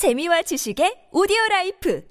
재미와 지식의 오디오 라이프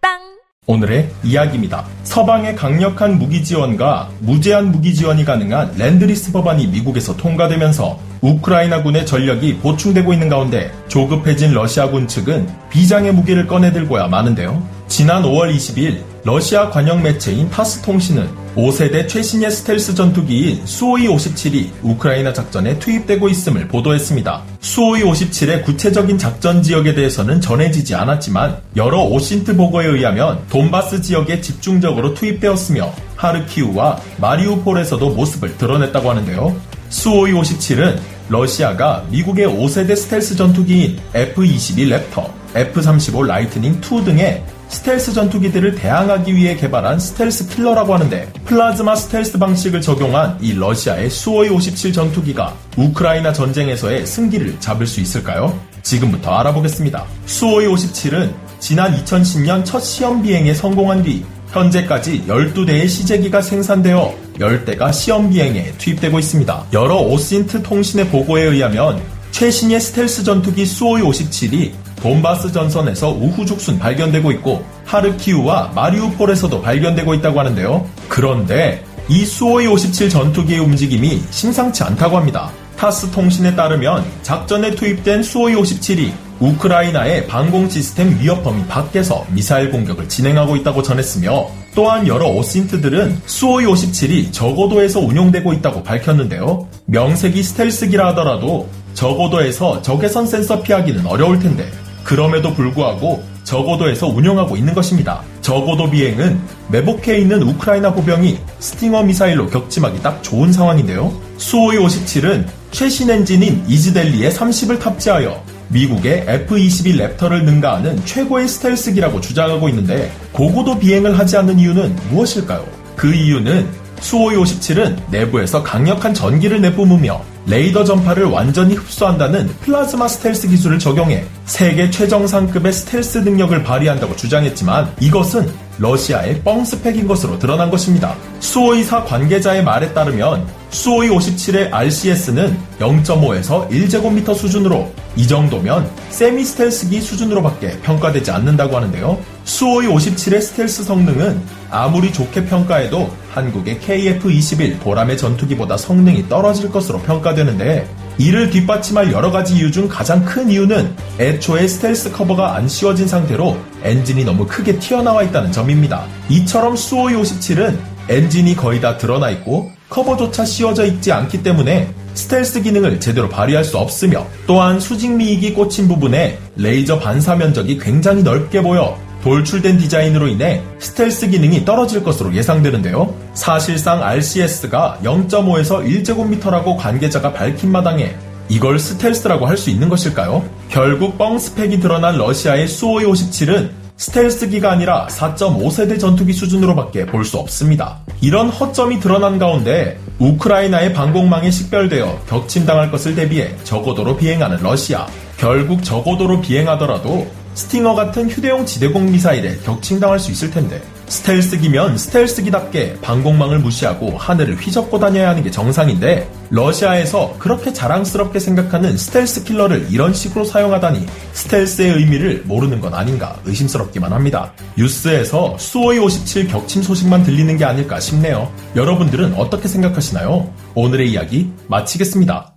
팟빵 오늘의 이야기입니다. 서방의 강력한 무기 지원과 무제한 무기 지원이 가능한 Lend-Lease 법안이 미국에서 통과되면서 우크라이나군의 전력이 보충되고 있는 가운데 조급해진 러시아군 측은 비장의 무기를 꺼내들고야 마는데요. 지난 5월 20일 러시아 관영 매체인 타스 통신은 5세대 최신의 스텔스 전투기인 수호이 57이 우크라이나 작전에 투입되고 있음을 보도했습니다. 수호이 57의 구체적인 작전 지역에 대해서는 전해지지 않았지만 여러 OSINT 보고에 의하면 돈바스 지역에 집중적으로 투입되었으며 하르키우와 마리우폴에서도 모습을 드러냈다고 하는데요. 수호이 57은 러시아가 미국의 5세대 스텔스 전투기인 F-22 랩터, F-35 라이트닝 2 등의 스텔스 전투기들을 대항하기 위해 개발한 스텔스 킬러라고 하는데 플라즈마 스텔스 방식을 적용한 이 러시아의 수호이 57 전투기가 우크라이나 전쟁에서의 승기를 잡을 수 있을까요? 지금부터 알아보겠습니다. 수호이 57은 지난 2010년 첫 시험 비행에 성공한 뒤 현재까지 12대의 시제기가 생산되어 10대가 시험 비행에 투입되고 있습니다. 여러 OSINT 통신의 보고에 의하면 최신의 스텔스 전투기 수호이 57이 돈바스 전선에서 우후죽순 발견되고 있고 하르키우와 마리우폴에서도 발견되고 있다고 하는데요. 그런데 이 수호이 57 전투기의 움직임이 심상치 않다고 합니다. 타스 통신에 따르면 작전에 투입된 수호이 57이 우크라이나의 방공 시스템 위협 범위 밖에서 미사일 공격을 진행하고 있다고 전했으며 또한 여러 오신트들은 수호이 57이 저고도에서 운용되고 있다고 밝혔는데요. 명색이 스텔스기라 하더라도 저고도에서 적외선 센서 피하기는 어려울 텐데 그럼에도 불구하고 저고도에서 운영하고 있는 것입니다. 저고도 비행은 매복해 있는 우크라이나 보병이 스팅어 미사일로 격침하기 딱 좋은 상황인데요. 수호이 57은 최신 엔진인 이즈델리예 30을 탑재하여 미국의 F-22 랩터를 능가하는 최고의 스텔스기라고 주장하고 있는데 고고도 비행을 하지 않는 이유는 무엇일까요? 그 이유는 수호이 57은 내부에서 강력한 전기를 내뿜으며 레이더 전파를 완전히 흡수한다는 플라즈마 스텔스 기술을 적용해 세계 최정상급의 스텔스 능력을 발휘한다고 주장했지만 이것은 러시아의 뻥스펙인 것으로 드러난 것입니다. 수호이사 관계자의 말에 따르면 수호이 57의 RCS는 0.5에서 1제곱미터 수준으로 이 정도면 세미 스텔스기 수준으로밖에 평가되지 않는다고 하는데요. 수호이 57의 스텔스 성능은 아무리 좋게 평가해도 한국의 KF-21 보라매 전투기보다 성능이 떨어질 것으로 평가되는데 이를 뒷받침할 여러 가지 이유 중 가장 큰 이유는 애초에 스텔스 커버가 안 씌워진 상태로 엔진이 너무 크게 튀어나와 있다는 점입니다. 이처럼 수호이 57은 엔진이 거의 다 드러나 있고 커버조차 씌워져 있지 않기 때문에 스텔스 기능을 제대로 발휘할 수 없으며 또한 수직 미익이 꽂힌 부분에 레이저 반사 면적이 굉장히 넓게 보여 돌출된 디자인으로 인해 스텔스 기능이 떨어질 것으로 예상되는데요. 사실상 RCS가 0.5에서 1제곱미터라고 관계자가 밝힌 마당에 이걸 스텔스라고 할 수 있는 것일까요? 결국 뻥 스펙이 드러난 러시아의 수호이 57은 스텔스기가 아니라 4.5세대 전투기 수준으로밖에 볼 수 없습니다. 이런 허점이 드러난 가운데 우크라이나의 방공망에 식별되어 격침당할 것을 대비해 저고도로 비행하는 러시아. 결국 저고도로 비행하더라도 스팅어 같은 휴대용 지대공 미사일에 격침당할 수 있을 텐데 스텔스기면 스텔스기답게 방공망을 무시하고 하늘을 휘젓고 다녀야 하는 게 정상인데 러시아에서 그렇게 자랑스럽게 생각하는 스텔스 킬러를 이런 식으로 사용하다니 스텔스의 의미를 모르는 건 아닌가 의심스럽기만 합니다. 뉴스에서 수호이 57 격침 소식만 들리는 게 아닐까 싶네요. 여러분들은 어떻게 생각하시나요? 오늘의 이야기 마치겠습니다.